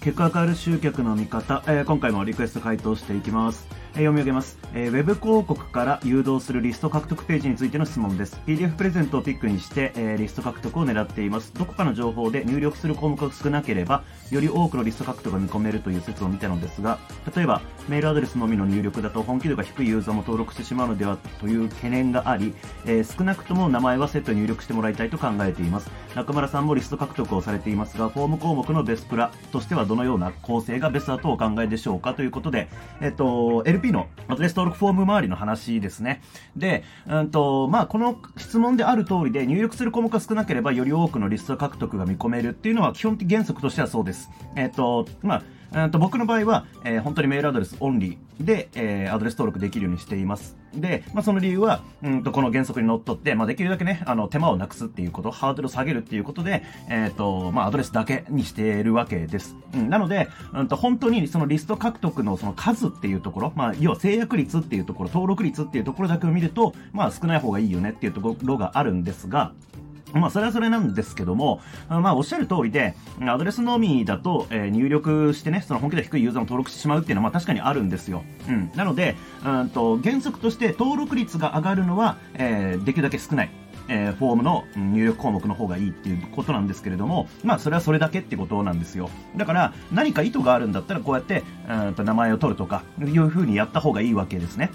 結果が変わる集客の見方、えー、今回もリクエスト回答していきます。え、読み上げます、えー、ウェブ広告から誘導するリスト獲得ページについての質問です。PDF プレゼントをピックにして、えー、リスト獲得を狙っています。どこかの情報で入力する項目が少なければ、より多くのリスト獲得が見込めるという説を見たのですが、例えば、メールアドレスのみの入力だと本気度が低いユーザーも登録してしまうのではという懸念があり、えー、少なくとも名前はセット入力してもらいたいと考えています。中村さんもリスト獲得をされていますが、フォーム項目のベスプラとしてはどのような構成がベストだとお考えでしょうかということで、えっと、LP のアドレス登録フォーム周りの話ですね。で、うんと、まあ、この質問である通りで、入力する項目が少なければ、より多くのリスト獲得が見込めるっていうのは、基本的原則としてはそうです。えっと、まあ、と僕の場合は、えー、本当にメールアドレスオンリーで、えー、アドレス登録できるようにしています。で、まあ、その理由は、うんと、この原則にのっとって、まあ、できるだけね、あの、手間をなくすっていうこと、ハードルを下げるっていうことで、えっ、ー、と、まあ、アドレスだけにしているわけです。うん、なので、うんと、本当にそのリスト獲得のその数っていうところ、まあ、要は制約率っていうところ、登録率っていうところだけを見ると、まあ、少ない方がいいよねっていうところがあるんですが、まあ、それはそれなんですけども、まあ、おっしゃる通りで、アドレスのみだと、えー、入力してね、その本気度低いユーザーも登録してしまうっていうのは、まあ、確かにあるんですよ。うん。なので、うんと、原則として登録率が上がるのは、えー、できるだけ少ない。えー、フォームの入力項目の方がいいっていうことなんですけれども、まあ、それはそれだけってことなんですよ。だから、何か意図があるんだったら、こうやって、うんと名前を取るとか、いうふうにやった方がいいわけですね。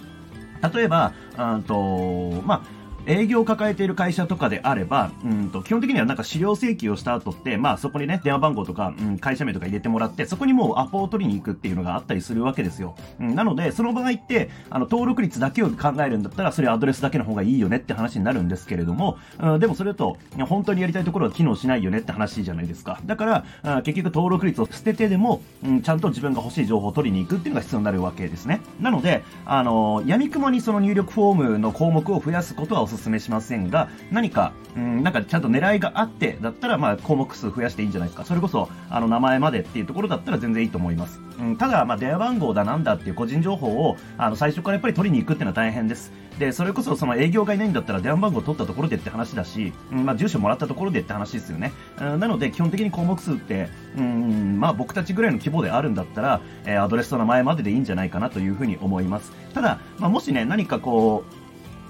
例えば、うんと、まあ、営業を抱えている会社とかであれば、うんと、基本的にはなんか資料請求をした後って、まあそこにね、電話番号とか、うん、会社名とか入れてもらって、そこにもうアポを取りに行くっていうのがあったりするわけですよ。うん、なので、その場合って、あの、登録率だけを考えるんだったら、それアドレスだけの方がいいよねって話になるんですけれども、うん、でもそれだと、本当にやりたいところは機能しないよねって話じゃないですか。だから、あ結局登録率を捨ててでも、うん、ちゃんと自分が欲しい情報を取りに行くっていうのが必要になるわけですね。なので、あの、闇雲にその入力フォームの項目を増やすことはお勧めしませんが、何か、うん、なんかちゃんと狙いがあってだったら、まあ、項目数増やしていいんじゃないですか。それこそ、あの、名前までっていうところだったら全然いいと思います。うん、ただ、まあ、電話番号だなんだっていう個人情報を、あの、最初からやっぱり取りに行くっていうのは大変です。で、それこそその営業がいないんだったら電話番号を取ったところでって話だし、うん、まあ、住所もらったところでって話ですよね。うん、なので、基本的に項目数って、うん、まあ、僕たちぐらいの規模であるんだったら、えー、アドレスと名前まででいいんじゃないかなというふうに思います。ただ、まあ、もしね、何かこう、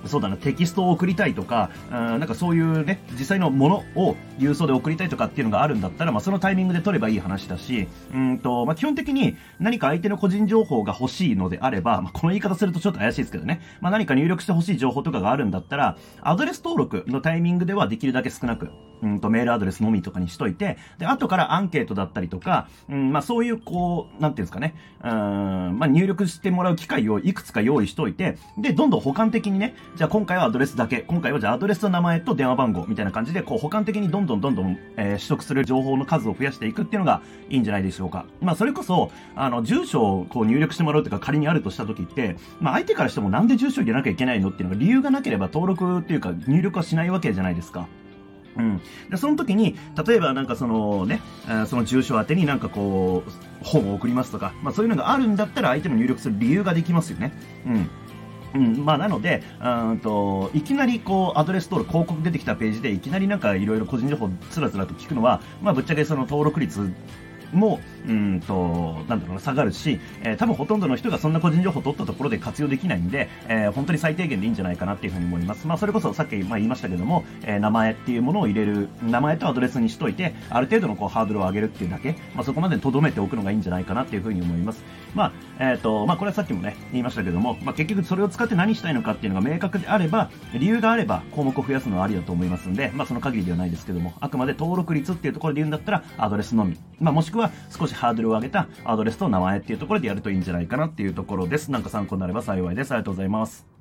そうだな、テキストを送りたいとか、うん、なんかそういうね、実際のものを郵送で送りたいとかっていうのがあるんだったら、まあそのタイミングで取ればいい話だし、うんと、まあ基本的に何か相手の個人情報が欲しいのであれば、まあこの言い方するとちょっと怪しいですけどね、まあ何か入力して欲しい情報とかがあるんだったら、アドレス登録のタイミングではできるだけ少なく、うんとメールアドレスのみとかにしといて、で、後からアンケートだったりとか、うん、まあそういうこう、なんていうんですかね、うん、まあ入力してもらう機会をいくつか用意しといて、で、どんどん補完的にね、じゃあ今回はアドレスだけ、今回はじゃあアドレスの名前と電話番号みたいな感じで、こう、補完的にどんどんどんどん、えー、取得する情報の数を増やしていくっていうのがいいんじゃないでしょうか。まあ、それこそ、あの、住所をこう入力してもらうというか仮にあるとした時って、まあ、相手からしてもなんで住所入れなきゃいけないのっていうのが理由がなければ登録っていうか入力はしないわけじゃないですか。うん。で、その時に、例えばなんかそのね、その住所宛てになんかこう、本を送りますとか、まあそういうのがあるんだったら相手の入力する理由ができますよね。うん。うん、まあなので、うんと、いきなりこう、アドレス登録、広告出てきたページで、いきなりなんかいろいろ個人情報つらつらと聞くのは、まあぶっちゃけその登録率も、うんと、なんだろうな、下がるし、えー、多分ほとんどの人がそんな個人情報を取ったところで活用できないんで、えー、本当に最低限でいいんじゃないかなっていうふうに思います。まあ、それこそさっき、まあ、言いましたけども、えー、名前っていうものを入れる、名前とアドレスにしといて、ある程度のこうハードルを上げるっていうだけ、まあ、そこまで留めておくのがいいんじゃないかなっていうふうに思います。まあ、えっ、と、まあ、これはさっきもね、言いましたけども、まあ、結局それを使って何したいのかっていうのが明確であれば、理由があれば項目を増やすのはありだと思いますんで、まあ、その限りではないですけども、あくまで登録率っていうところで言うんだったら、アドレスのみ。まあ、もしくは少しハードルを上げたアドレスと名前っていうところでやるといいんじゃないかなっていうところです。なんか参考になれば幸いです。ありがとうございます。